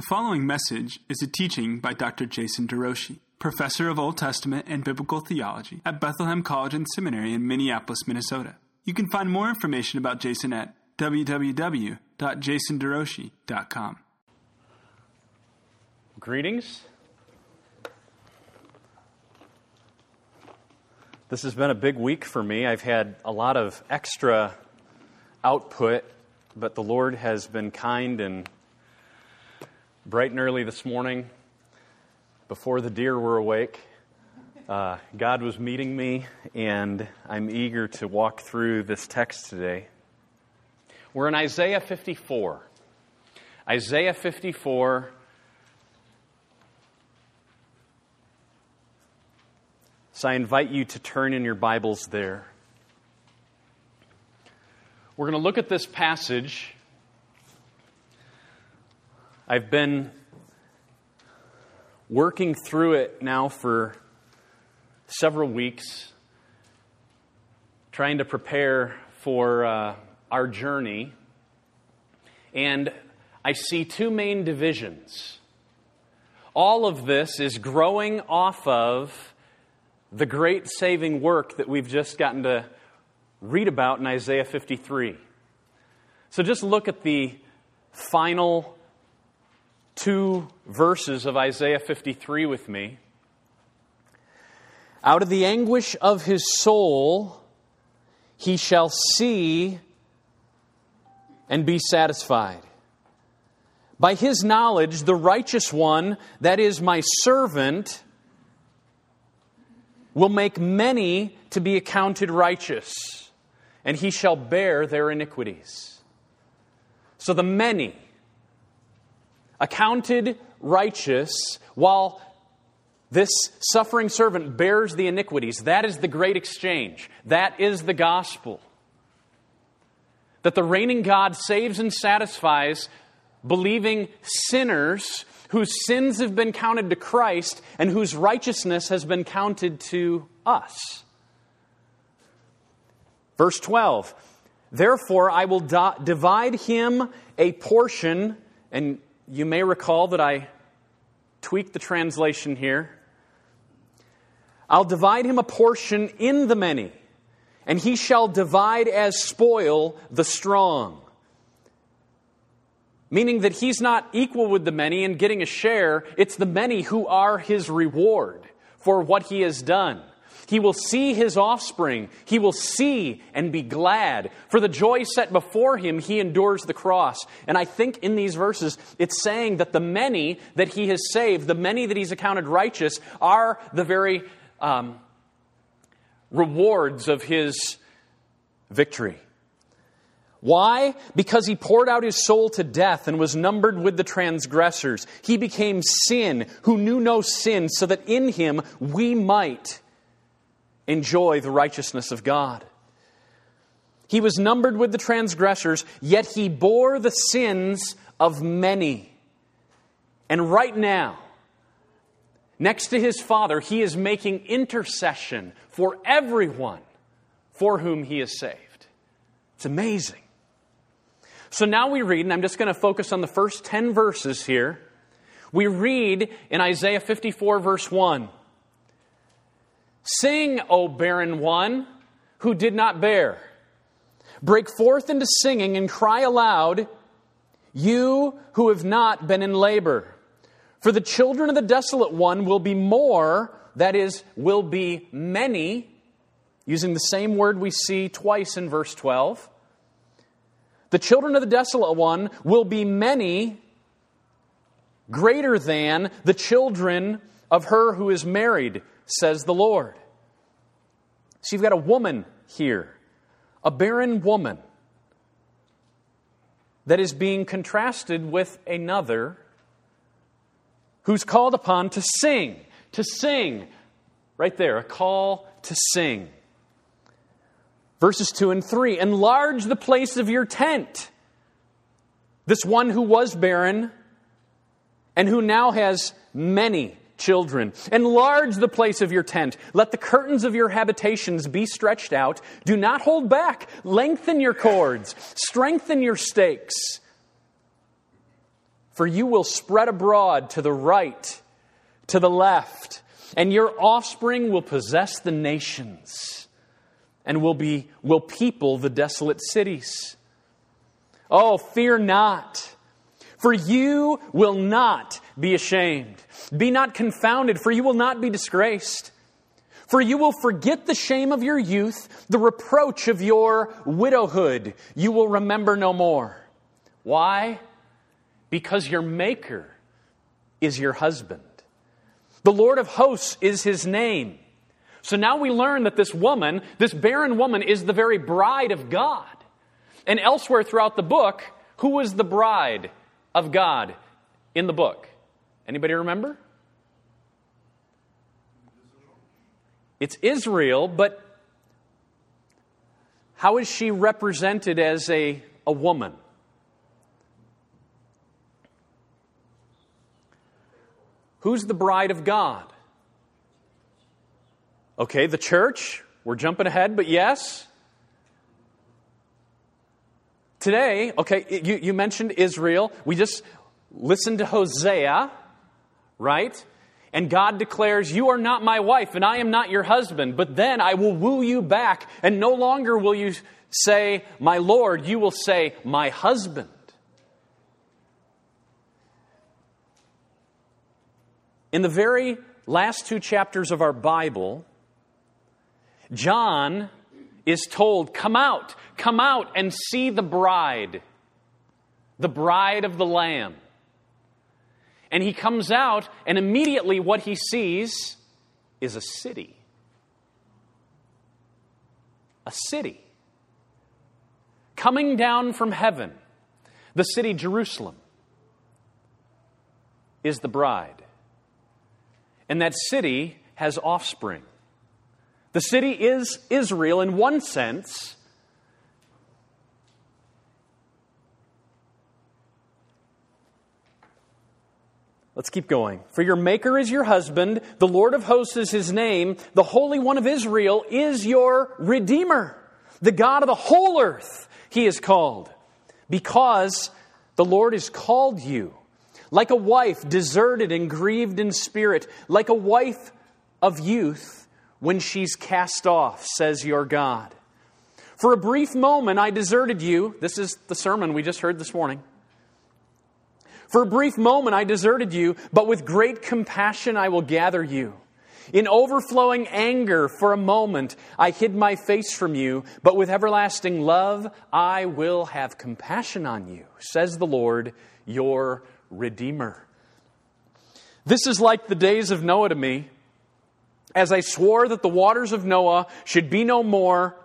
The following message is a teaching by Dr. Jason DeRouchie, professor of Old Testament and Biblical Theology at Bethlehem College and Seminary in Minneapolis, Minnesota. You can find more information about Jason at www.jasonderouchie.com. Greetings. This has been a big week for me. I've had a lot of extra output, but the Lord has been kind and bright and early this morning, before the deer were awake, uh, God was meeting me, and I'm eager to walk through this text today. We're in Isaiah 54. Isaiah 54. So I invite you to turn in your Bibles there. We're going to look at this passage I've been working through it now for several weeks, trying to prepare for uh, our journey. And I see two main divisions. All of this is growing off of the great saving work that we've just gotten to read about in Isaiah 53. So just look at the final two verses of Isaiah 53 with me. Out of the anguish of his soul, he shall see and be satisfied. By his knowledge, the righteous one, that is my servant, will make many to be accounted righteous, and he shall bear their iniquities. So the many, accounted righteous while this suffering servant bears the iniquities. That is the great exchange. That is the gospel. That the reigning God saves and satisfies believing sinners whose sins have been counted to Christ and whose righteousness has been counted to us. Verse 12 Therefore, I will divide him a portion, and you may recall that I tweaked the translation here. I'll divide him a portion in the many, and he shall divide as spoil the strong. Meaning that he's not equal with the many in getting a share, it's the many who are his reward for what he has done. He will see his offspring. He will see and be glad. For the joy set before him, he endures the cross. And I think in these verses, it's saying that the many that he has saved, the many that he's accounted righteous, are the very um, rewards of his victory. Why? Because he poured out his soul to death and was numbered with the transgressors. He became sin who knew no sin, so that in him we might enjoy the righteousness of God. He was numbered with the transgressors, yet he bore the sins of many. And right now, next to his Father, he is making intercession for everyone for whom he is saved. It's amazing. So now we read, and I'm just going to focus on the first 10 verses here. We read in Isaiah 54, verse 1. Sing, O barren one who did not bear. Break forth into singing and cry aloud, you who have not been in labor. For the children of the desolate one will be more, that is, will be many, using the same word we see twice in verse 12. The children of the desolate one will be many, greater than the children of her who is married says the Lord. So you've got a woman here, a barren woman, that is being contrasted with another who's called upon to sing, to sing. Right there, a call to sing. Verses 2 and 3 Enlarge the place of your tent. This one who was barren and who now has many children. Enlarge the place of your tent. Let the curtains of your habitations be stretched out. Do not hold back. Lengthen your cords. Strengthen your stakes. for you will spread abroad to the right, to the left, and your offspring will possess the nations and will, be, will people the desolate cities. Oh, fear not, for you will not be ashamed. Be not confounded, for you will not be disgraced. For you will forget the shame of your youth, the reproach of your widowhood. You will remember no more. Why? Because your Maker is your husband. The Lord of hosts is his name. So now we learn that this woman, this barren woman, is the very bride of God. And elsewhere throughout the book, who was the bride of God in the book? Anybody remember? It's Israel, but how is she represented as a, a woman? Who's the bride of God? Okay, the church. We're jumping ahead, but yes. Today, okay, you, you mentioned Israel. We just listened to Hosea, right? And God declares, You are not my wife, and I am not your husband, but then I will woo you back, and no longer will you say, My Lord, you will say, My husband. In the very last two chapters of our Bible, John is told, Come out, come out and see the bride, the bride of the Lamb. And he comes out, and immediately what he sees is a city. A city. Coming down from heaven, the city Jerusalem is the bride. And that city has offspring. The city is Israel in one sense, Let's keep going. For your Maker is your husband, the Lord of hosts is his name, the Holy One of Israel is your Redeemer, the God of the whole earth, he is called. Because the Lord has called you, like a wife deserted and grieved in spirit, like a wife of youth when she's cast off, says your God. For a brief moment I deserted you. This is the sermon we just heard this morning. For a brief moment I deserted you, but with great compassion I will gather you. In overflowing anger for a moment I hid my face from you, but with everlasting love I will have compassion on you, says the Lord, your Redeemer. This is like the days of Noah to me, as I swore that the waters of Noah should be no more,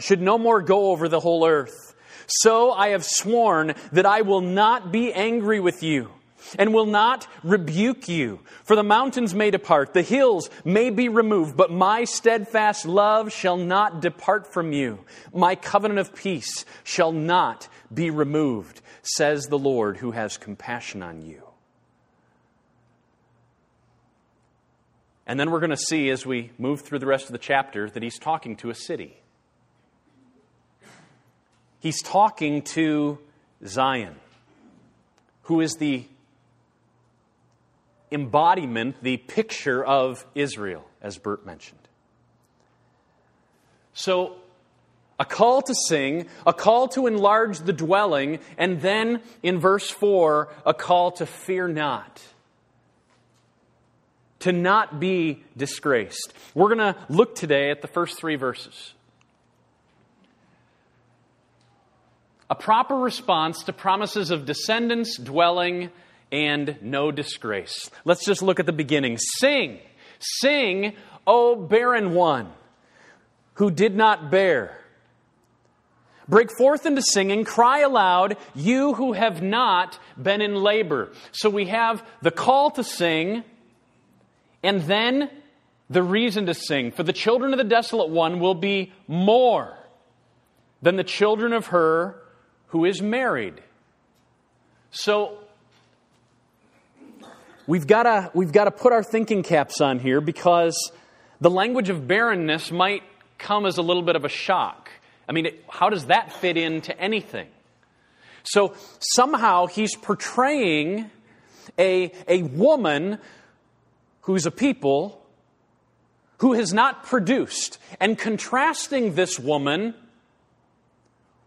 should no more go over the whole earth. So I have sworn that I will not be angry with you and will not rebuke you. For the mountains may depart, the hills may be removed, but my steadfast love shall not depart from you. My covenant of peace shall not be removed, says the Lord who has compassion on you. And then we're going to see as we move through the rest of the chapter that he's talking to a city. He's talking to Zion, who is the embodiment, the picture of Israel, as Bert mentioned. So, a call to sing, a call to enlarge the dwelling, and then in verse 4, a call to fear not. To not be disgraced. We're going to look today at the first three verses. a proper response to promises of descendants, dwelling, and no disgrace. Let's just look at the beginning. Sing, sing, O barren one who did not bear. Break forth into singing, cry aloud, you who have not been in labor. So we have the call to sing, and then the reason to sing. For the children of the desolate one will be more than the children of her who is married. So we've got to we've to put our thinking caps on here because the language of barrenness might come as a little bit of a shock. I mean, how does that fit into anything? So somehow he's portraying a, a woman who's a people who has not produced, and contrasting this woman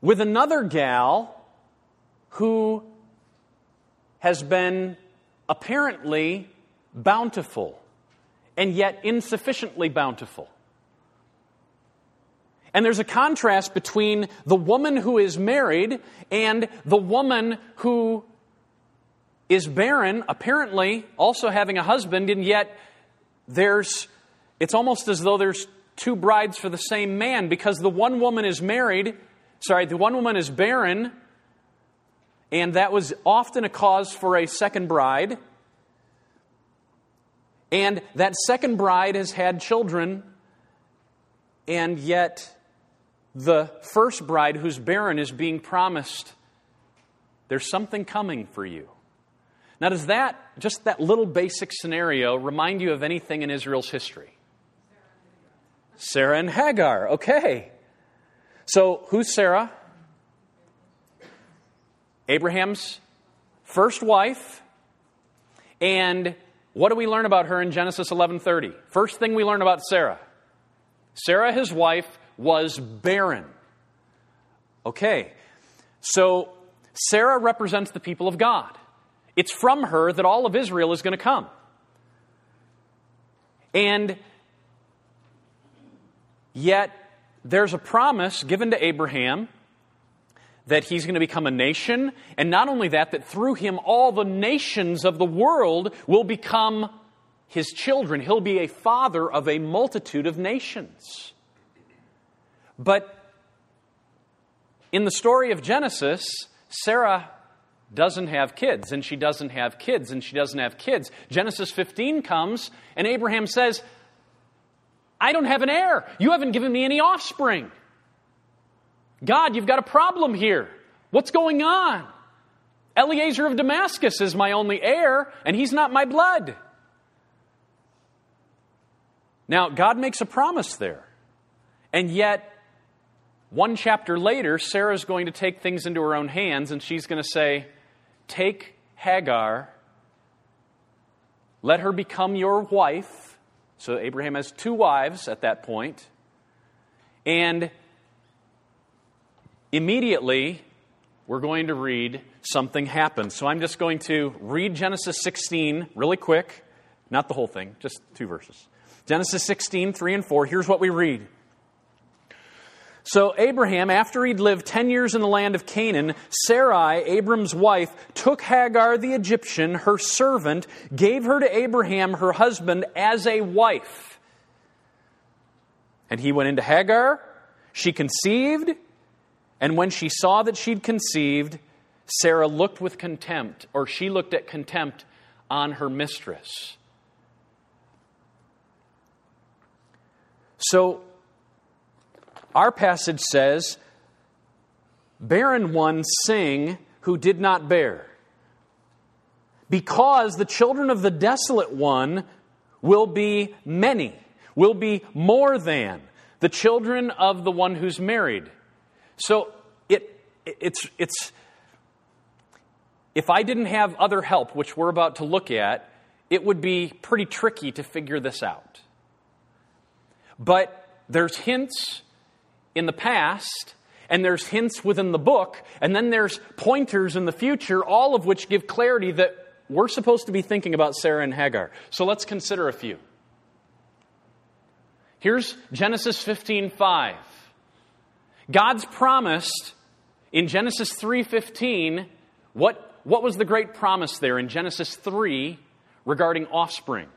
with another gal who has been apparently bountiful and yet insufficiently bountiful. And there's a contrast between the woman who is married and the woman who is barren, apparently also having a husband, and yet there's, it's almost as though there's two brides for the same man because the one woman is married, sorry, the one woman is barren, and that was often a cause for a second bride. And that second bride has had children, and yet the first bride who's barren is being promised there's something coming for you. Now, does that, just that little basic scenario, remind you of anything in Israel's history? Sarah and Hagar. Okay. So, who's Sarah? Abraham's first wife. And what do we learn about her in Genesis 11:30? First thing we learn about Sarah. Sarah his wife was barren. Okay. So Sarah represents the people of God. It's from her that all of Israel is going to come. And yet, there's a promise given to Abraham that he's going to become a nation, and not only that, that through him all the nations of the world will become his children. He'll be a father of a multitude of nations. But in the story of Genesis, Sarah doesn't have kids, and she doesn't have kids, and she doesn't have kids. Genesis 15 comes, and Abraham says, I don't have an heir. You haven't given me any offspring. God, you've got a problem here. What's going on? Eliezer of Damascus is my only heir, and he's not my blood. Now, God makes a promise there. And yet, one chapter later, Sarah's going to take things into her own hands, and she's going to say, Take Hagar, let her become your wife. So Abraham has two wives at that point. And immediately, we're going to read something happens. So I'm just going to read Genesis 16 really quick. Not the whole thing, just two verses. Genesis 16, 3 and 4. Here's what we read. So Abraham, after he'd lived 10 years in the land of Canaan, Sarai, Abram's wife, took Hagar the Egyptian, her servant, gave her to Abraham, her husband, as a wife. And he went into Hagar, she conceived, and when she saw that she'd conceived, Sarah looked with contempt, or she looked at contempt on her mistress. So our passage says, Barren ones sing who did not bear. Because the children of the desolate one will be many, will be more than the children of the one who's married. So it, it's, it's, if I didn't have other help, which we're about to look at, it would be pretty tricky to figure this out. But there's hints in the past, and there's hints within the book, and then there's pointers in the future, all of which give clarity that we're supposed to be thinking about Sarah and Hagar. So let's consider a few. Here's Genesis 15:5. God's promised in Genesis 3:15 what what was the great promise there in Genesis 3 regarding offspring?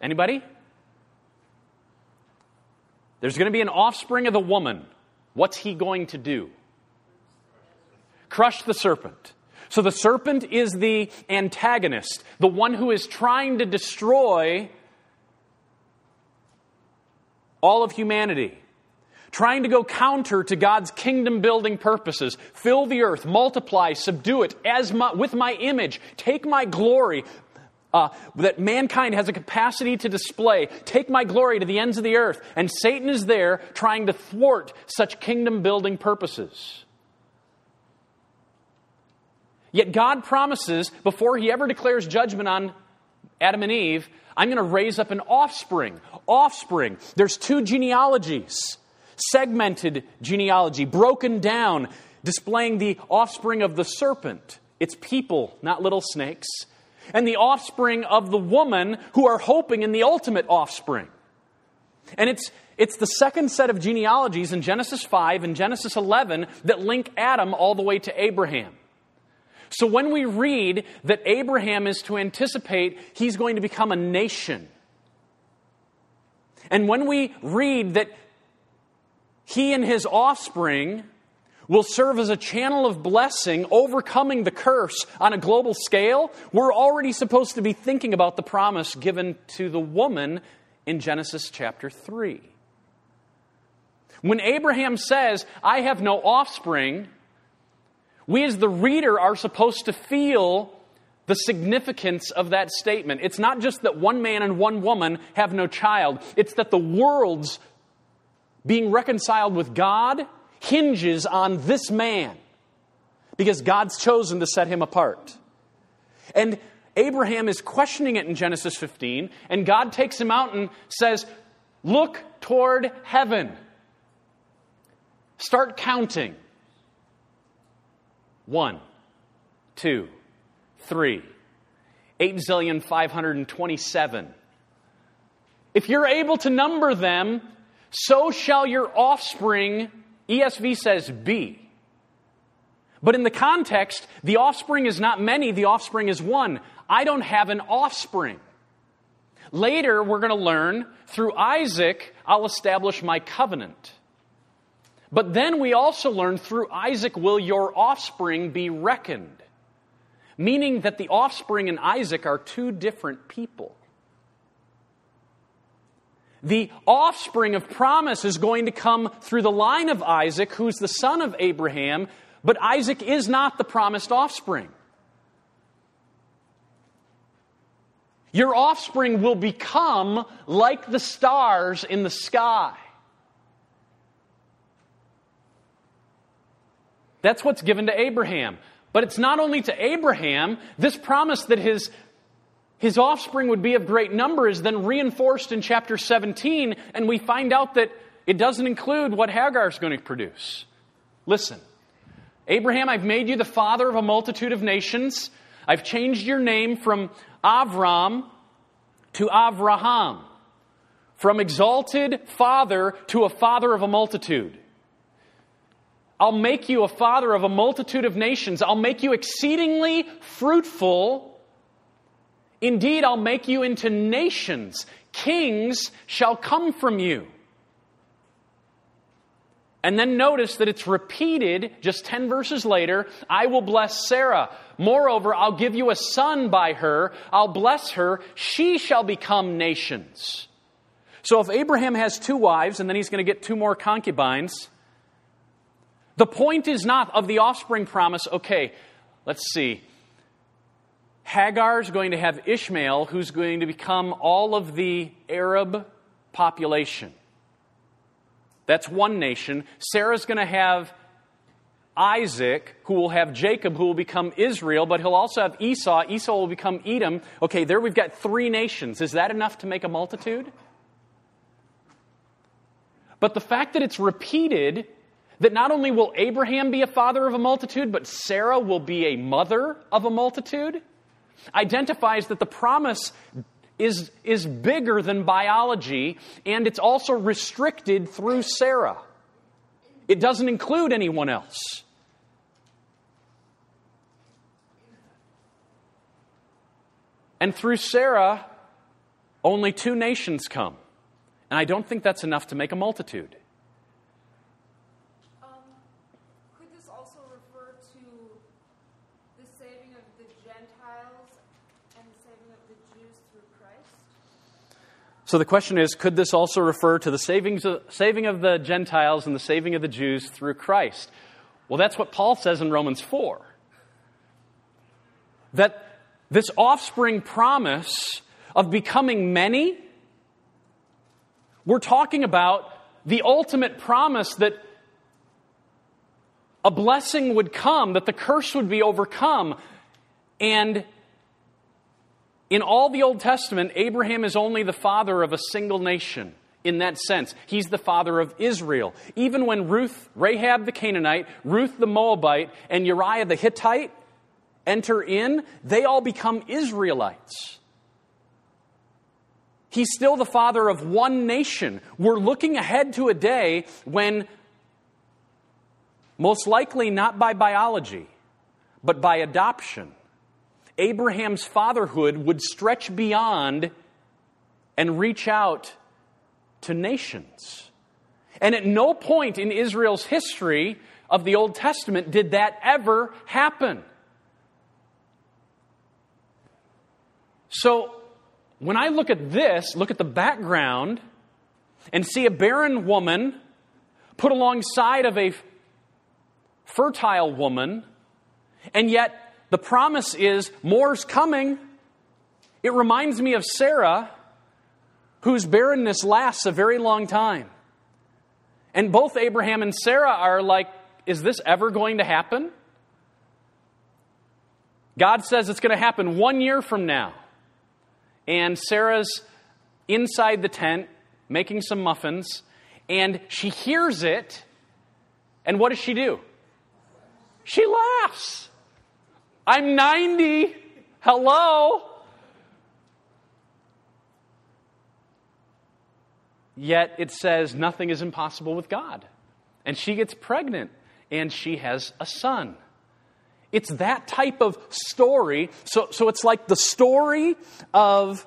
Anybody? There's going to be an offspring of the woman. What's he going to do? Crush the serpent. So the serpent is the antagonist, the one who is trying to destroy all of humanity, trying to go counter to God's kingdom building purposes. Fill the earth, multiply, subdue it as my, with my image, take my glory, uh, that mankind has a capacity to display. Take my glory to the ends of the earth. And Satan is there trying to thwart such kingdom building purposes. Yet God promises, before he ever declares judgment on Adam and Eve, I'm going to raise up an offspring. Offspring. There's two genealogies segmented genealogy, broken down, displaying the offspring of the serpent. It's people, not little snakes and the offspring of the woman who are hoping in the ultimate offspring. And it's, it's the second set of genealogies in Genesis 5 and Genesis 11 that link Adam all the way to Abraham. So when we read that Abraham is to anticipate he's going to become a nation, and when we read that he and his offspring will serve as a channel of blessing, overcoming the curse on a global scale, we're already supposed to be thinking about the promise given to the woman in Genesis chapter 3. When Abraham says, I have no offspring, we as the reader are supposed to feel the significance of that statement. It's not just that one man and one woman have no child, it's that the world's being reconciled with God hinges on this man because God's chosen to set him apart. And Abraham is questioning it in Genesis 15, and God takes him out and says, Look toward heaven. Start counting. One, two, three, eight zillion five hundred and twenty-seven. If you're able to number them, so shall your offspring ESV says be. But in the context, the offspring is not many, the offspring is one. I don't have an offspring. Later, we're going to learn through Isaac, I'll establish my covenant. But then we also learn through Isaac will your offspring be reckoned, meaning that the offspring and Isaac are two different people. The offspring of promise is going to come through the line of Isaac, who's the son of Abraham, but Isaac is not the promised offspring. Your offspring will become like the stars in the sky. That's what's given to Abraham. But it's not only to Abraham, this promise that his his offspring would be of great number is then reinforced in chapter 17, and we find out that it doesn't include what Hagar is going to produce. Listen, Abraham, I've made you the father of a multitude of nations. I've changed your name from Avram to Avraham, from exalted father to a father of a multitude. I'll make you a father of a multitude of nations. I'll make you exceedingly fruitful Indeed, I'll make you into nations. Kings shall come from you. And then notice that it's repeated just 10 verses later I will bless Sarah. Moreover, I'll give you a son by her. I'll bless her. She shall become nations. So if Abraham has two wives and then he's going to get two more concubines, the point is not of the offspring promise, okay, let's see. Hagar is going to have Ishmael, who's going to become all of the Arab population. That's one nation. Sarah's going to have Isaac, who will have Jacob, who will become Israel, but he'll also have Esau. Esau will become Edom. Okay, there we've got three nations. Is that enough to make a multitude? But the fact that it's repeated that not only will Abraham be a father of a multitude, but Sarah will be a mother of a multitude, identifies that the promise is, is bigger than biology, and it's also restricted through Sarah. It doesn't include anyone else. And through Sarah, only two nations come. And I don't think that's enough to make a multitude. So the question is could this also refer to the savings of, saving of the Gentiles and the saving of the Jews through Christ? Well, that's what Paul says in Romans 4. That this offspring promise of becoming many, we're talking about the ultimate promise that a blessing would come, that the curse would be overcome. And in all the Old Testament, Abraham is only the father of a single nation in that sense. He's the father of Israel. Even when Ruth, Rahab the Canaanite, Ruth the Moabite, and Uriah the Hittite enter in, they all become Israelites. He's still the father of one nation. We're looking ahead to a day when, most likely not by biology, but by adoption, Abraham's fatherhood would stretch beyond and reach out to nations. And at no point in Israel's history of the Old Testament did that ever happen. So, when I look at this, look at the background, and see a barren woman put alongside of a fertile woman, and yet the promise is more's coming, it reminds me of Sarah, whose barrenness lasts a very long time. And both Abraham and Sarah are like, is this ever going to happen? God says it's going to happen one year from now and Sarah's inside the tent making some muffins, and she hears it, and what does she do? She laughs. I'm 90. Hello. Yet it says nothing is impossible with God. And she gets pregnant and she has a son. It's that type of story. So, so it's like the story of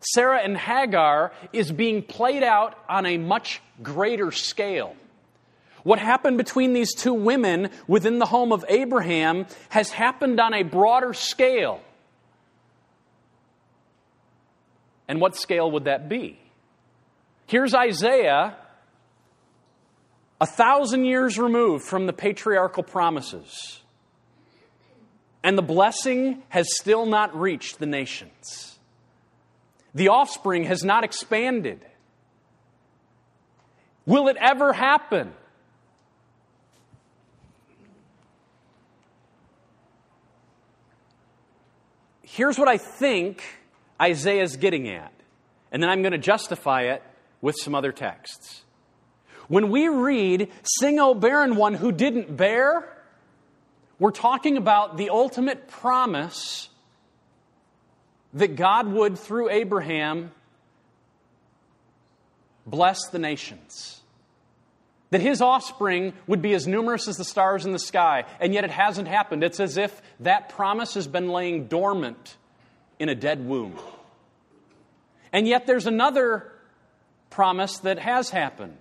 Sarah and Hagar is being played out on a much greater scale. What happened between these two women within the home of Abraham has happened on a broader scale. And what scale would that be? Here's Isaiah, a thousand years removed from the patriarchal promises and the blessing has still not reached the nations. The offspring has not expanded. Will it ever happen? Here's what I think Isaiah is getting at, and then I'm going to justify it with some other texts. When we read, Sing, O barren one who didn't bear, we're talking about the ultimate promise that God would, through Abraham, bless the nations. That his offspring would be as numerous as the stars in the sky, and yet it hasn't happened. It's as if that promise has been laying dormant in a dead womb. And yet there's another promise that has happened.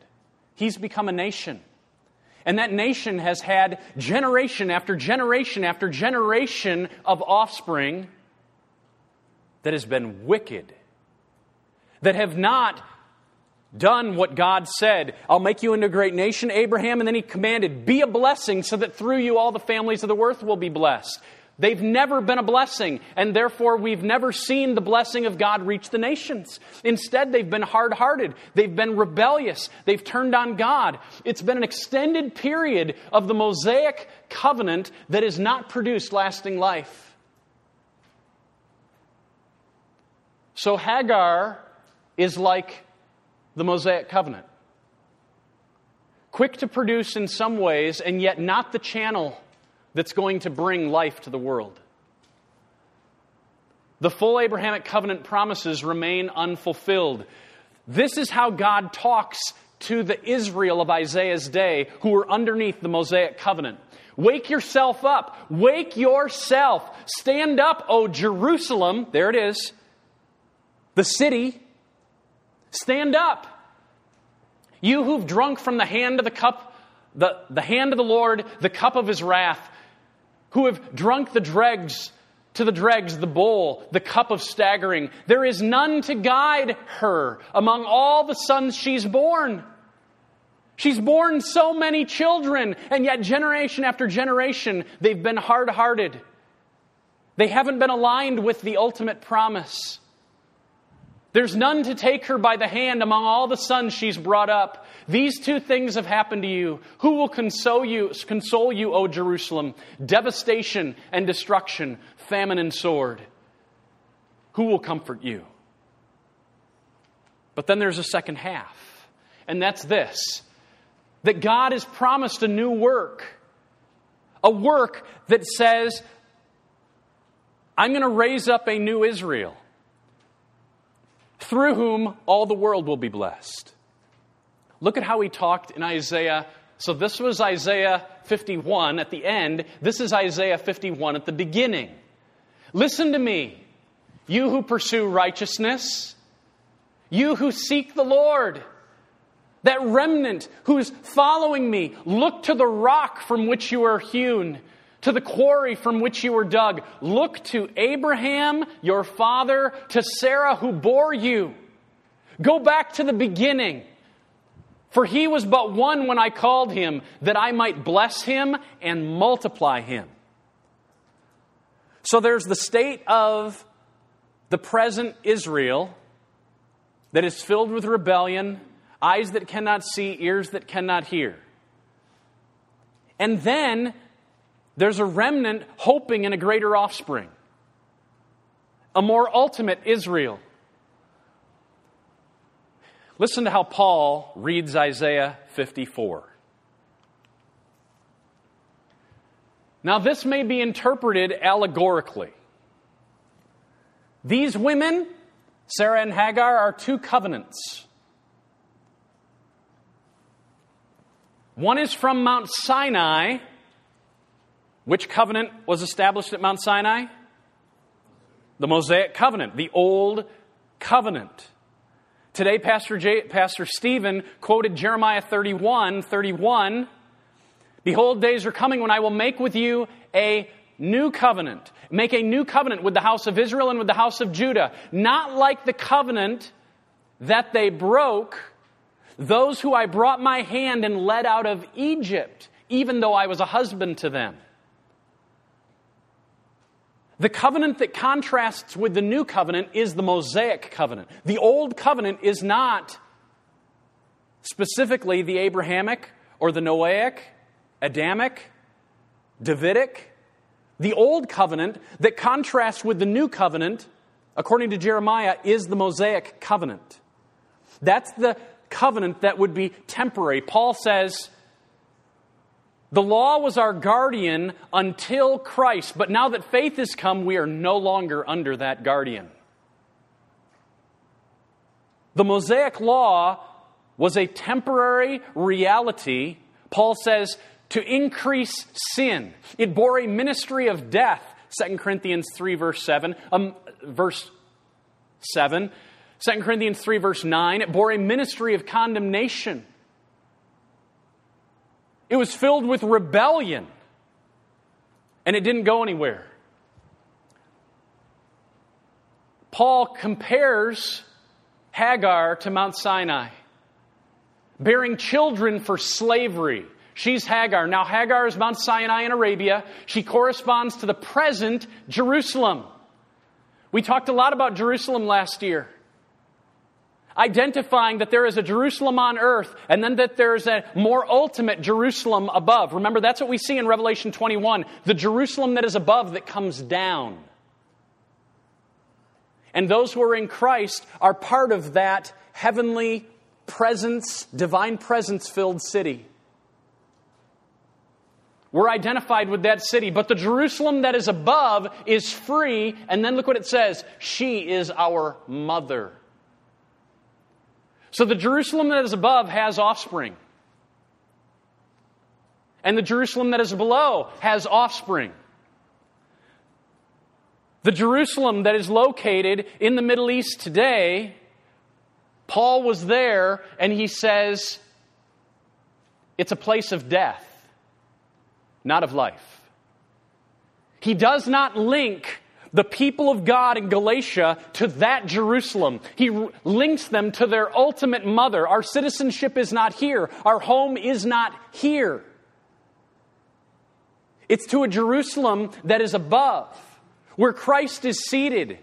He's become a nation. And that nation has had generation after generation after generation of offspring that has been wicked, that have not done what God said. I'll make you into a great nation, Abraham, and then he commanded, Be a blessing so that through you all the families of the earth will be blessed. They've never been a blessing, and therefore we've never seen the blessing of God reach the nations. Instead, they've been hard hearted, they've been rebellious, they've turned on God. It's been an extended period of the Mosaic covenant that has not produced lasting life. So Hagar is like the Mosaic covenant quick to produce in some ways, and yet not the channel that's going to bring life to the world. The full Abrahamic covenant promises remain unfulfilled. This is how God talks to the Israel of Isaiah's day who were underneath the Mosaic covenant. Wake yourself up. Wake yourself. Stand up, O Jerusalem. There it is. The city. Stand up. You who've drunk from the hand of the cup, the, the hand of the Lord, the cup of his wrath who have drunk the dregs to the dregs, the bowl, the cup of staggering. There is none to guide her among all the sons she's born. She's born so many children, and yet generation after generation, they've been hard hearted. They haven't been aligned with the ultimate promise. There's none to take her by the hand among all the sons she's brought up. These two things have happened to you. Who will console you, console you, O Jerusalem? Devastation and destruction, famine and sword. Who will comfort you? But then there's a second half, and that's this that God has promised a new work, a work that says, I'm going to raise up a new Israel through whom all the world will be blessed. Look at how he talked in Isaiah. So, this was Isaiah 51 at the end. This is Isaiah 51 at the beginning. Listen to me, you who pursue righteousness, you who seek the Lord, that remnant who's following me. Look to the rock from which you are hewn to the quarry from which you were dug. Look to Abraham, your father, to Sarah, who bore you. Go back to the beginning. For he was but one when I called him, that I might bless him and multiply him. So there's the state of the present Israel that is filled with rebellion, eyes that cannot see, ears that cannot hear. And then there's a remnant hoping in a greater offspring, a more ultimate Israel. Listen to how Paul reads Isaiah 54. Now, this may be interpreted allegorically. These women, Sarah and Hagar, are two covenants. One is from Mount Sinai, which covenant was established at Mount Sinai? The Mosaic covenant, the Old Covenant. Today, Pastor, J, Pastor Stephen quoted Jeremiah 31 31. Behold, days are coming when I will make with you a new covenant. Make a new covenant with the house of Israel and with the house of Judah. Not like the covenant that they broke, those who I brought my hand and led out of Egypt, even though I was a husband to them. The covenant that contrasts with the new covenant is the Mosaic covenant. The old covenant is not specifically the Abrahamic or the Noahic, Adamic, Davidic. The old covenant that contrasts with the new covenant, according to Jeremiah, is the Mosaic covenant. That's the covenant that would be temporary. Paul says, the law was our guardian until Christ, but now that faith has come, we are no longer under that guardian. The Mosaic law was a temporary reality, Paul says, to increase sin. It bore a ministry of death, 2 Corinthians 3, verse 7. Um, verse 7. 2 Corinthians 3, verse 9. It bore a ministry of condemnation. It was filled with rebellion, and it didn't go anywhere. Paul compares Hagar to Mount Sinai, bearing children for slavery. She's Hagar. Now, Hagar is Mount Sinai in Arabia. She corresponds to the present Jerusalem. We talked a lot about Jerusalem last year identifying that there is a Jerusalem on earth and then that there's a more ultimate Jerusalem above. Remember, that's what we see in Revelation 21 the Jerusalem that is above that comes down. And those who are in Christ are part of that heavenly presence, divine presence filled city. We're identified with that city, but the Jerusalem that is above is free, and then look what it says She is our mother. So the Jerusalem that is above has offspring. And the Jerusalem that is below has offspring. The Jerusalem that is located in the Middle East today, Paul was there and he says it's a place of death, not of life. He does not link the people of God in Galatia to that Jerusalem. He links them to their ultimate mother. Our citizenship is not here, our home is not here. It's to a Jerusalem that is above. where Christ is seated,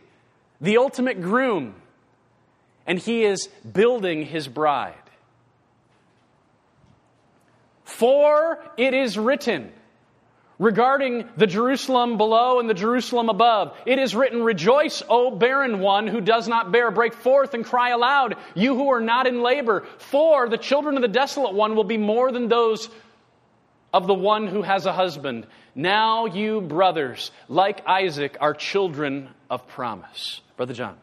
the ultimate groom, and he is building his bride. For it is written, regarding the Jerusalem below and the Jerusalem above. It is written, Rejoice, O barren one who does not bear. Break forth and cry aloud, you who are not in labor. For the children of the desolate one will be more than those of the one who has a husband. Now you, brothers, like Isaac, are children of promise. Brother John.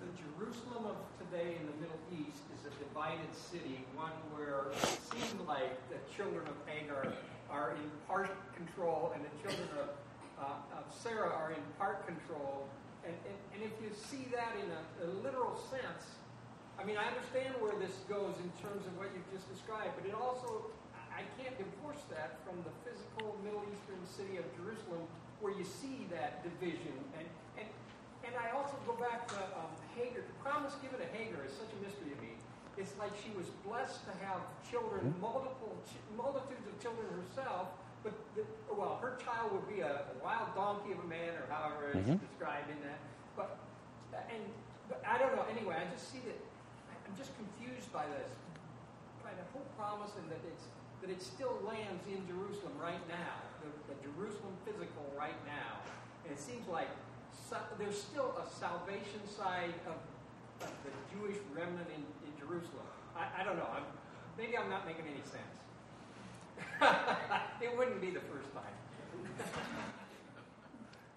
The Jerusalem of today in the Middle East is a divided city, one where it seems like the children of Hagar are in part control and the children of, uh, of Sarah are in part control. And, and, and if you see that in a, a literal sense, I mean, I understand where this goes in terms of what you've just described, but it also I can't divorce that from the physical Middle Eastern city of Jerusalem where you see that division. And, and, and I also go back to um, Hagar. The promise given to Hagar is such a mystery to me. It's like she was blessed to have children, multiple multitudes of children herself, but the, well, her child would be a, a, wild donkey of a man, or however it's mm-hmm. described in that. But and but I don't know. Anyway, I just see that I'm just confused by this, by the whole promise, and that it's that it still lands in Jerusalem right now, the, the Jerusalem physical right now. And it seems like so, there's still a salvation side of, of the Jewish remnant in, in Jerusalem. I, I don't know. I'm, maybe I'm not making any sense. it wouldn't be the first time.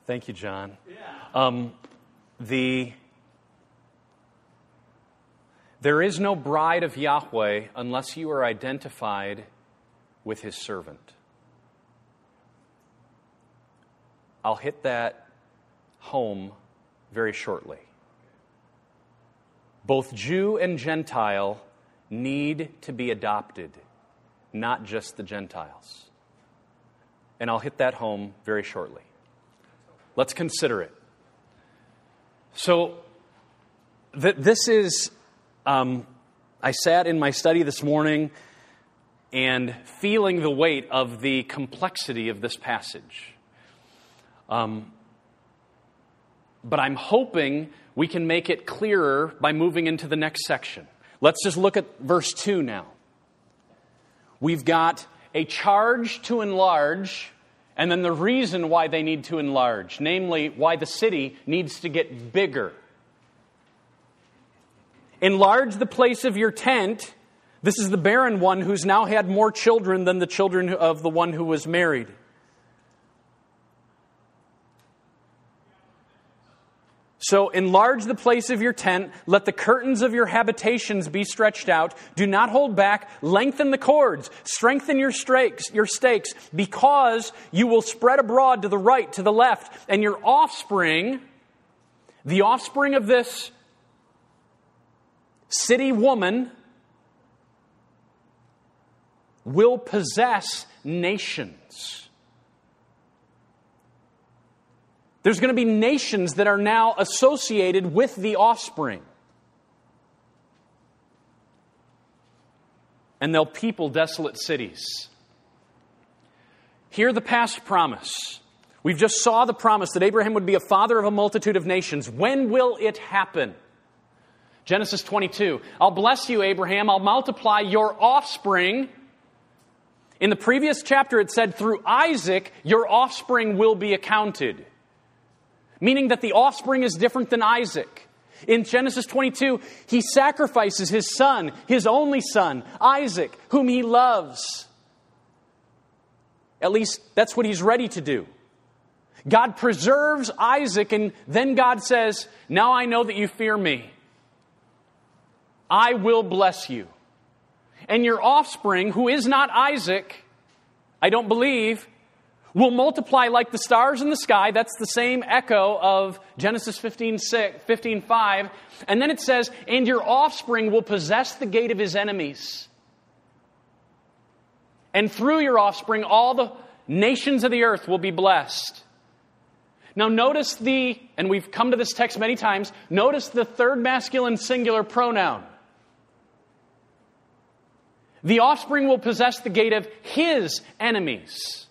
Thank you, John. Yeah. Um, the there is no bride of Yahweh unless you are identified with his servant. I'll hit that home very shortly. Both Jew and Gentile need to be adopted, not just the Gentiles. And I'll hit that home very shortly. Let's consider it. So, th- this is, um, I sat in my study this morning and feeling the weight of the complexity of this passage. Um, but I'm hoping we can make it clearer by moving into the next section. Let's just look at verse 2 now. We've got a charge to enlarge, and then the reason why they need to enlarge, namely, why the city needs to get bigger. Enlarge the place of your tent this is the barren one who's now had more children than the children of the one who was married. So enlarge the place of your tent. Let the curtains of your habitations be stretched out. Do not hold back. Lengthen the cords. Strengthen your stakes, your stakes, because you will spread abroad to the right, to the left, and your offspring, the offspring of this city woman, will possess nations. There's going to be nations that are now associated with the offspring. And they'll people desolate cities. Hear the past promise. We've just saw the promise that Abraham would be a father of a multitude of nations. When will it happen? Genesis 22. I'll bless you, Abraham. I'll multiply your offspring in the previous chapter, it said, through Isaac, your offspring will be accounted. Meaning that the offspring is different than Isaac. In Genesis 22, he sacrifices his son, his only son, Isaac, whom he loves. At least that's what he's ready to do. God preserves Isaac, and then God says, Now I know that you fear me. I will bless you and your offspring, who is not Isaac, I don't believe, will multiply like the stars in the sky. That's the same echo of Genesis 15, 6, 15 5. And then it says, and your offspring will possess the gate of his enemies. And through your offspring, all the nations of the earth will be blessed. Now, notice the, and we've come to this text many times, notice the third masculine singular pronoun. The offspring will possess the gate of his enemies.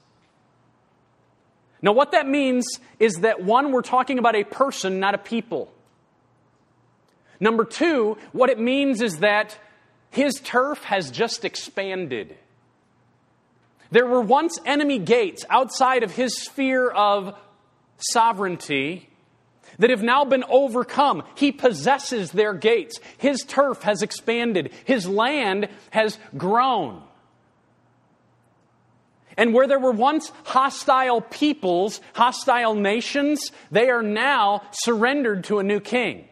Now, what that means is that one, we're talking about a person, not a people. Number two, what it means is that his turf has just expanded. There were once enemy gates outside of his sphere of sovereignty that have now been overcome. He possesses their gates. His turf has expanded. His land has grown. And where there were once hostile peoples, hostile nations, they are now surrendered to a new king.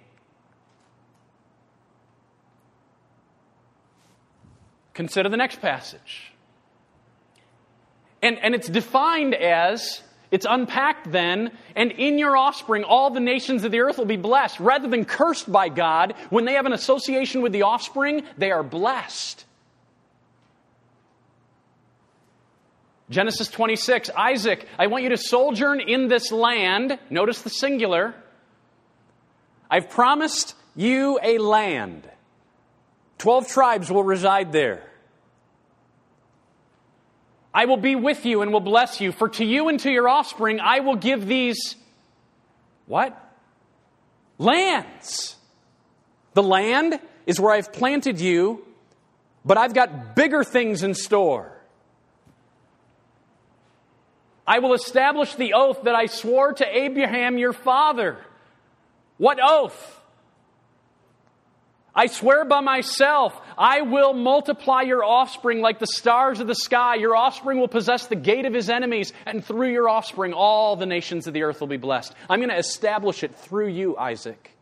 Consider the next passage. And, and it's defined as, it's unpacked then, and in your offspring all the nations of the earth will be blessed. Rather than cursed by God, when they have an association with the offspring, they are blessed. Genesis 26, Isaac, I want you to sojourn in this land. Notice the singular. I've promised you a land. Twelve tribes will reside there. I will be with you and will bless you, for to you and to your offspring I will give these what? Lands. The land is where I've planted you, but I've got bigger things in store. I will establish the oath that I swore to Abraham your father. What oath? I swear by myself, I will multiply your offspring like the stars of the sky. Your offspring will possess the gate of his enemies, and through your offspring, all the nations of the earth will be blessed. I'm going to establish it through you, Isaac.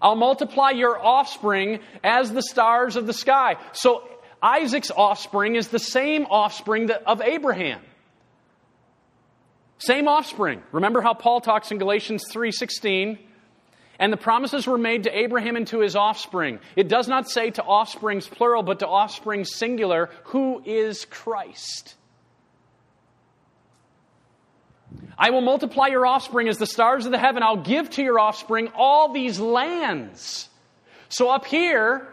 I'll multiply your offspring as the stars of the sky. So Isaac's offspring is the same offspring of Abraham. Same offspring. Remember how Paul talks in Galatians 3:16, and the promises were made to Abraham and to his offspring. It does not say to offsprings plural, but to offspring singular, who is Christ. I will multiply your offspring as the stars of the heaven. I'll give to your offspring all these lands. So up here,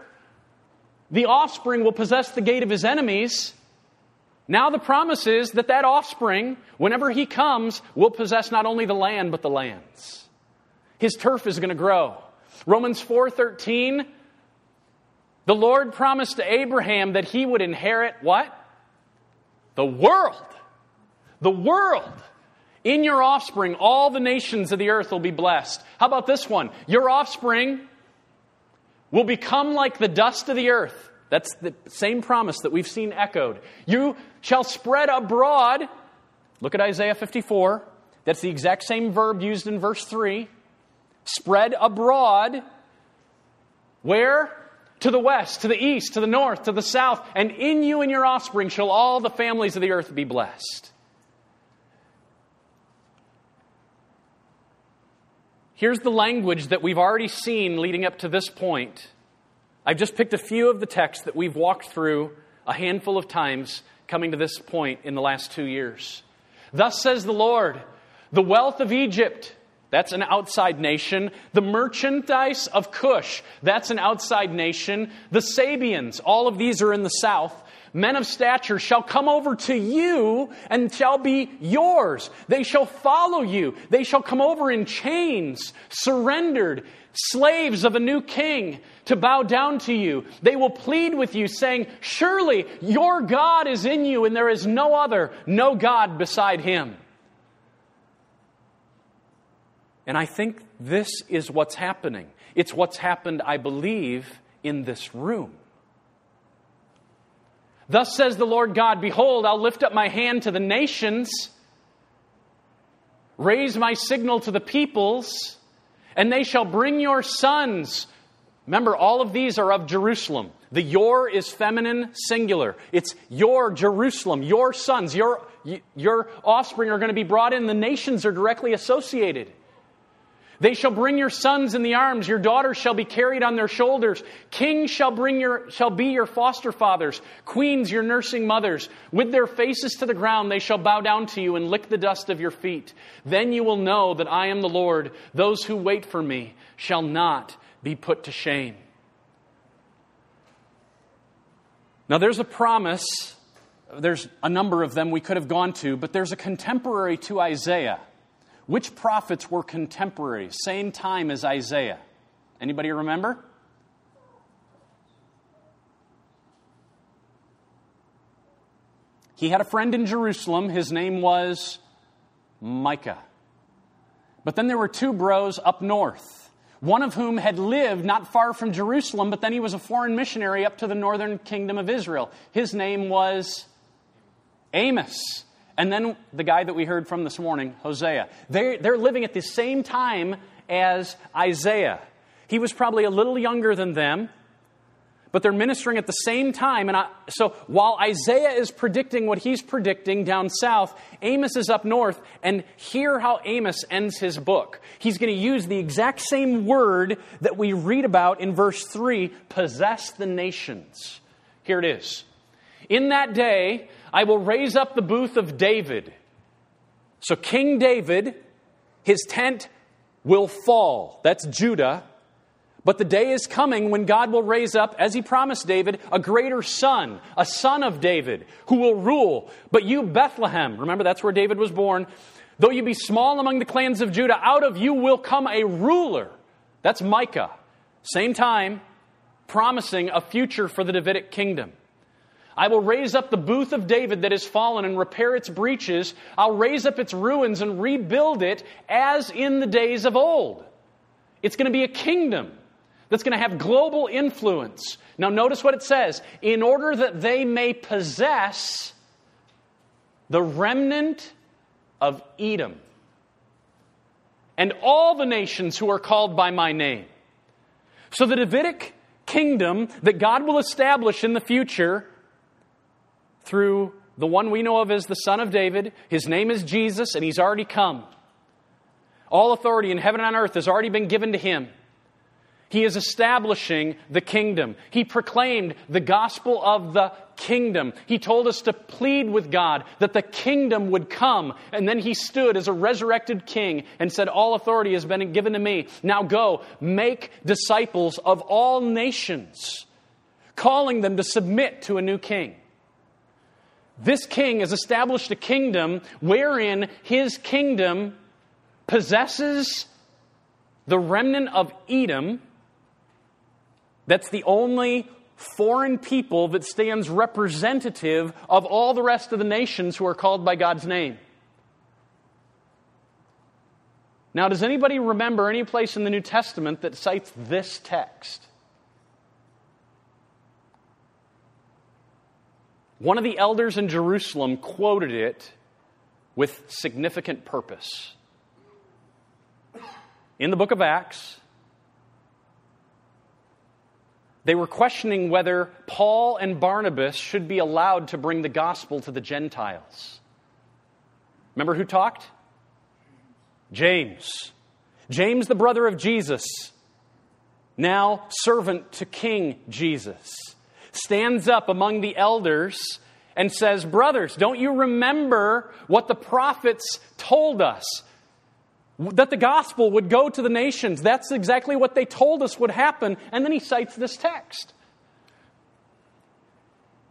the offspring will possess the gate of his enemies. Now the promise is that that offspring, whenever he comes, will possess not only the land but the lands. His turf is going to grow. Romans 4:13 The Lord promised to Abraham that he would inherit what? The world. The world. In your offspring all the nations of the earth will be blessed. How about this one? Your offspring will become like the dust of the earth. That's the same promise that we've seen echoed. You shall spread abroad. Look at Isaiah 54. That's the exact same verb used in verse 3. Spread abroad. Where? To the west, to the east, to the north, to the south. And in you and your offspring shall all the families of the earth be blessed. Here's the language that we've already seen leading up to this point I've just picked a few of the texts that we've walked through a handful of times coming to this point in the last two years. Thus says the Lord, the wealth of Egypt, that's an outside nation. The merchandise of Cush, that's an outside nation. The Sabeans, all of these are in the south. Men of stature shall come over to you and shall be yours. They shall follow you. They shall come over in chains, surrendered, slaves of a new king to bow down to you. They will plead with you, saying, Surely your God is in you, and there is no other, no God beside him. And I think this is what's happening. It's what's happened, I believe, in this room. Thus says the Lord God Behold, I'll lift up my hand to the nations, raise my signal to the peoples, and they shall bring your sons Remember, all of these are of Jerusalem. The your is feminine singular. It's your Jerusalem, your sons, your, your offspring are going to be brought in. The nations are directly associated. They shall bring your sons in the arms, your daughters shall be carried on their shoulders. Kings shall bring your shall be your foster fathers, queens your nursing mothers. With their faces to the ground they shall bow down to you and lick the dust of your feet. Then you will know that I am the Lord. Those who wait for me shall not be put to shame. Now, there's a promise there's a number of them we could have gone to, but there's a contemporary to Isaiah. Which prophets were contemporary, same time as Isaiah? Anybody remember? He had a friend in Jerusalem. His name was Micah. But then there were two bros up north, one of whom had lived not far from Jerusalem, but then he was a foreign missionary up to the northern kingdom of Israel. His name was Amos. And then the guy that we heard from this morning, Hosea. They're, they're living at the same time as Isaiah. He was probably a little younger than them, but they're ministering at the same time. And I, so while Isaiah is predicting what he's predicting down south, Amos is up north. And hear how Amos ends his book. He's going to use the exact same word that we read about in verse 3 possess the nations. Here it is. In that day, I will raise up the booth of David. So, King David, his tent will fall. That's Judah. But the day is coming when God will raise up, as he promised David, a greater son, a son of David, who will rule. But you, Bethlehem, remember that's where David was born, though you be small among the clans of Judah, out of you will come a ruler. That's Micah. Same time, promising a future for the Davidic kingdom. I will raise up the booth of David that is fallen and repair its breaches. I'll raise up its ruins and rebuild it as in the days of old. It's going to be a kingdom that's going to have global influence. Now, notice what it says in order that they may possess the remnant of Edom and all the nations who are called by my name. So, the Davidic kingdom that God will establish in the future through the one we know of as the Son of David. His name is Jesus, and he's already come. All authority in heaven and on earth has already been given to him. He is establishing the kingdom. He proclaimed the gospel of the kingdom. He told us to plead with God that the kingdom would come. And then he stood as a resurrected king and said, All authority has been given to me. Now go, make disciples of all nations, calling them to submit to a new king. This king has established a kingdom wherein his kingdom possesses the remnant of Edom. That's the only foreign people that stands representative of all the rest of the nations who are called by God's name. Now, does anybody remember any place in the New Testament that cites this text? One of the elders in Jerusalem quoted it with significant purpose. In the book of Acts, they were questioning whether Paul and Barnabas should be allowed to bring the gospel to the Gentiles. Remember who talked? James. James, the brother of Jesus, now servant to King Jesus stands up among the elders and says, Brothers, don't you remember what the prophets told us? That the gospel would go to the nations. That's exactly what they told us would happen. And then he cites this text.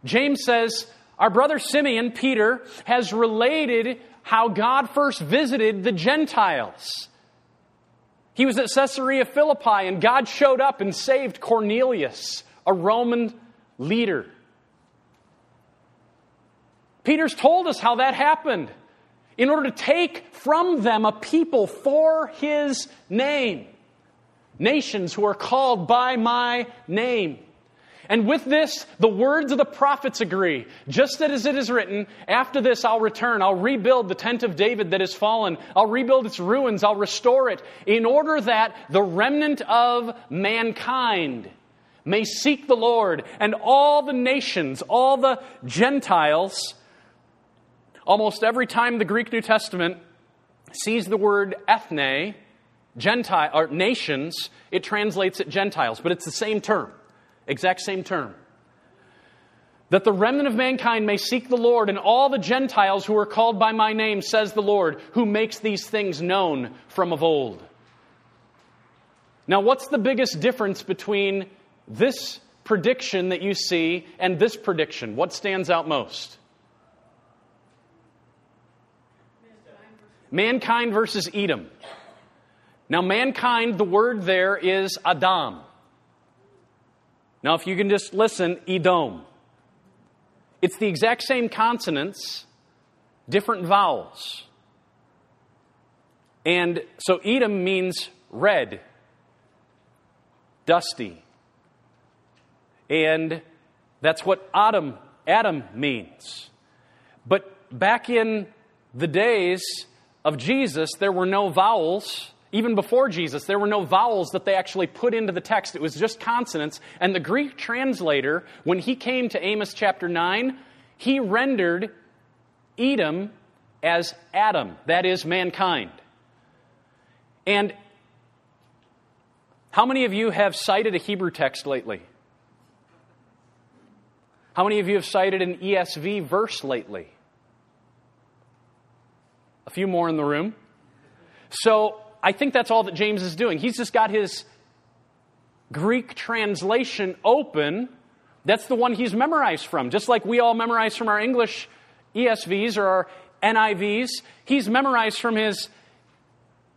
James says, Our brother Simeon, Peter, has related how God first visited the Gentiles. He was at Caesarea Philippi, and God showed up and saved Cornelius, a Roman leader. Peter's told us how that happened in order to take from them a people for his name. Nations who are called by my name. And with this, the words of the prophets agree. Just as it is written, after this I'll return. I'll rebuild the tent of David that has fallen. I'll rebuild its ruins. I'll restore it in order that the remnant of mankind may seek the Lord, and all the nations, all the Gentiles, almost every time the Greek New Testament sees the word ethne, Gentile, or nations, it translates it Gentiles, but it's the same term, exact same term. That the remnant of mankind may seek the Lord, and all the Gentiles who are called by my name, says the Lord, who makes these things known from of old. Now, what's the biggest difference between this prediction that you see and this prediction, what stands out most? Mankind versus Edom. Now, mankind, the word there is Adam. Now, if you can just listen, Edom. It's the exact same consonants, different vowels. And so Edom means red, dusty, and that's what Adam, Adam means. But back in the days of Jesus, there were no vowels. Even before Jesus, there were no vowels that they actually put into the text. It was just consonants. And the Greek translator, when he came to Amos chapter 9, he rendered Edom as Adam, that is, mankind. And how many of you have cited a Hebrew text lately? How many of you have cited an ESV verse lately? A few more in the room. So I think that's all that James is doing. He's just got his Greek translation open. That's the one he's memorized from. Just like we all memorize from our English ESVs or our NIVs, he's memorized from his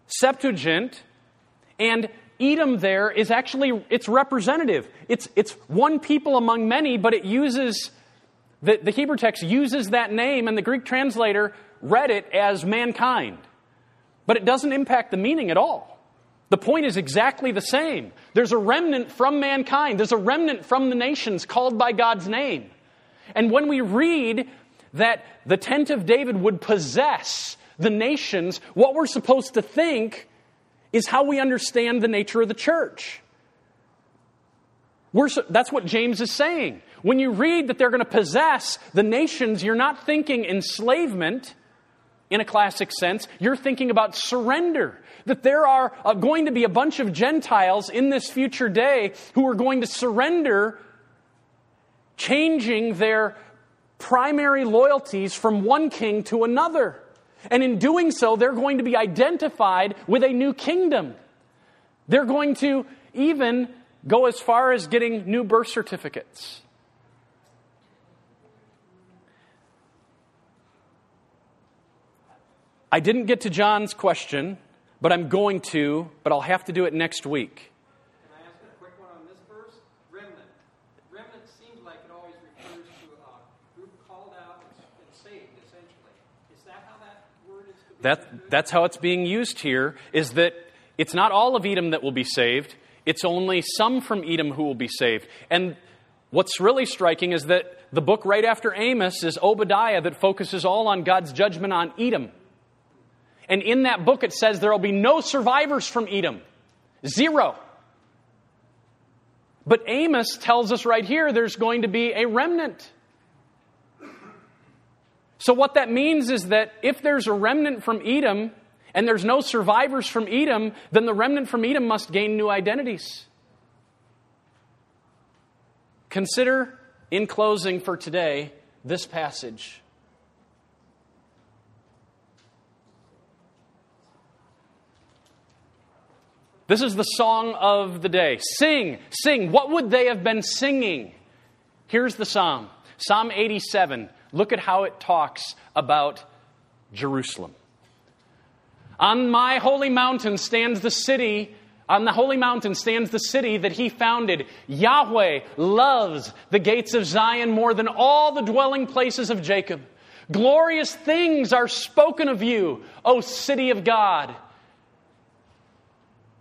Septuagint. And Edom there is actually, it's representative. It's, it's one people among many, but it uses, the, the Hebrew text uses that name, and the Greek translator read it as mankind. But it doesn't impact the meaning at all. The point is exactly the same. There's a remnant from mankind, there's a remnant from the nations called by God's name. And when we read that the tent of David would possess the nations, what we're supposed to think is how we understand the nature of the church. We're, that's what James is saying. When you read that they're going to possess the nations, you're not thinking enslavement in a classic sense. You're thinking about surrender. That there are uh, going to be a bunch of Gentiles in this future day who are going to surrender, changing their primary loyalties from one king to another. And in doing so, they're going to be identified with a new kingdom. They're going to even go as far as getting new birth certificates. I didn't get to John's question, but I'm going to, but I'll have to do it next week. That, that's how it's being used here, is that it's not all of Edom that will be saved, it's only some from Edom who will be saved. And what's really striking is that the book right after Amos is Obadiah that focuses all on God's judgment on Edom. And in that book, it says there will be no survivors from Edom. Zero. But Amos tells us right here there's going to be a remnant. So, what that means is that if there's a remnant from Edom and there's no survivors from Edom, then the remnant from Edom must gain new identities. Consider, in closing for today, this passage. This is the song of the day. Sing, sing. What would they have been singing? Here's the psalm Psalm 87. Look at how it talks about Jerusalem. On my holy mountain stands the city. On the holy mountain stands the city that he founded. Yahweh loves the gates of Zion more than all the dwelling places of Jacob. Glorious things are spoken of you, O city of God.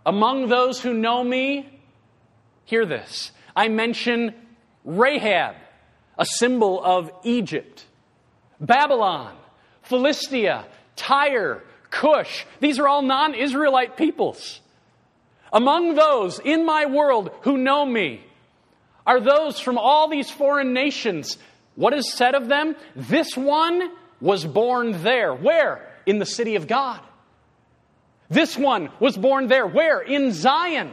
Among those who know me, hear this. I mention Rahab, a symbol of Egypt. Babylon, Philistia, Tyre, Cush. These are all non Israelite peoples. Among those in my world who know me are those from all these foreign nations. What is said of them? This one was born there. Where? In the city of God. This one was born there. Where? In Zion.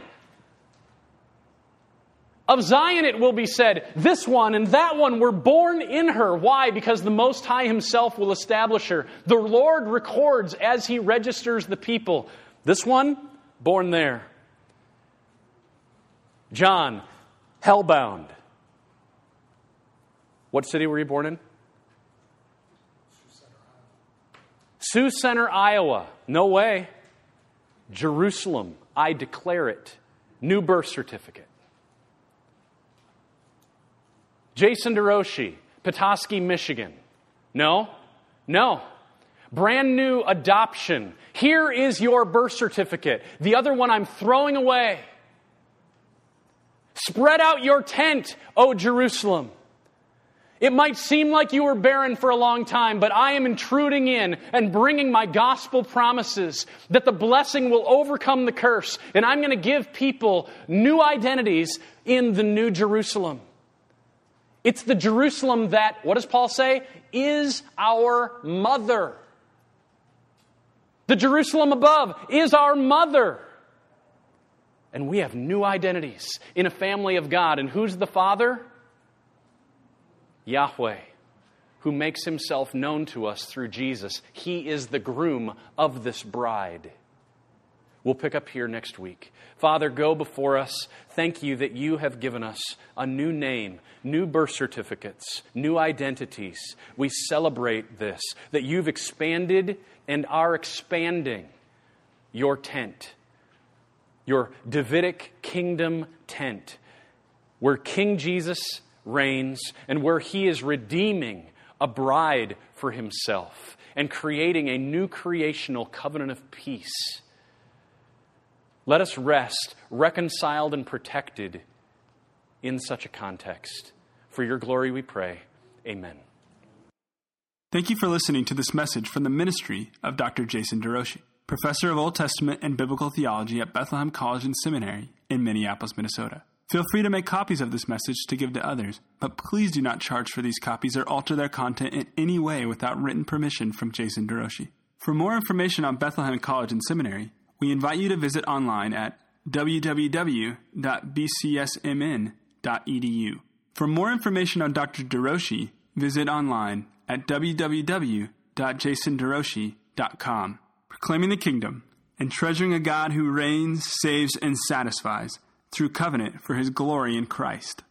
Of Zion it will be said, this one and that one were born in her. Why? Because the Most High Himself will establish her. The Lord records as He registers the people. This one, born there. John, hellbound. What city were you born in? Sioux Center, Iowa. No way. Jerusalem. I declare it. New birth certificate. Jason DeRouchie, Petoskey, Michigan. No? No. Brand new adoption. Here is your birth certificate. The other one I'm throwing away. Spread out your tent, O Jerusalem. It might seem like you were barren for a long time, but I am intruding in and bringing my gospel promises that the blessing will overcome the curse, and I'm going to give people new identities in the new Jerusalem. It's the Jerusalem that, what does Paul say, is our mother. The Jerusalem above is our mother. And we have new identities in a family of God. And who's the Father? Yahweh, who makes himself known to us through Jesus. He is the groom of this bride. We'll pick up here next week. Father, go before us. Thank you that you have given us a new name, new birth certificates, new identities. We celebrate this, that you've expanded and are expanding your tent, your Davidic kingdom tent, where King Jesus reigns and where he is redeeming a bride for himself and creating a new creational covenant of peace. Let us rest reconciled and protected in such a context. For your glory we pray. Amen. Thank you for listening to this message from the ministry of Dr. Jason DeRouchie, professor of Old Testament and Biblical Theology at Bethlehem College and Seminary in Minneapolis, Minnesota. Feel free to make copies of this message to give to others, but please do not charge for these copies or alter their content in any way without written permission from Jason DeRouchie. For more information on Bethlehem College and Seminary, we invite you to visit online at www.bcsmn.edu. For more information on Dr. DeRouchie, visit online at www.jasonderouchie.com. Proclaiming the kingdom and treasuring a God who reigns, saves, and satisfies through covenant for his glory in Christ.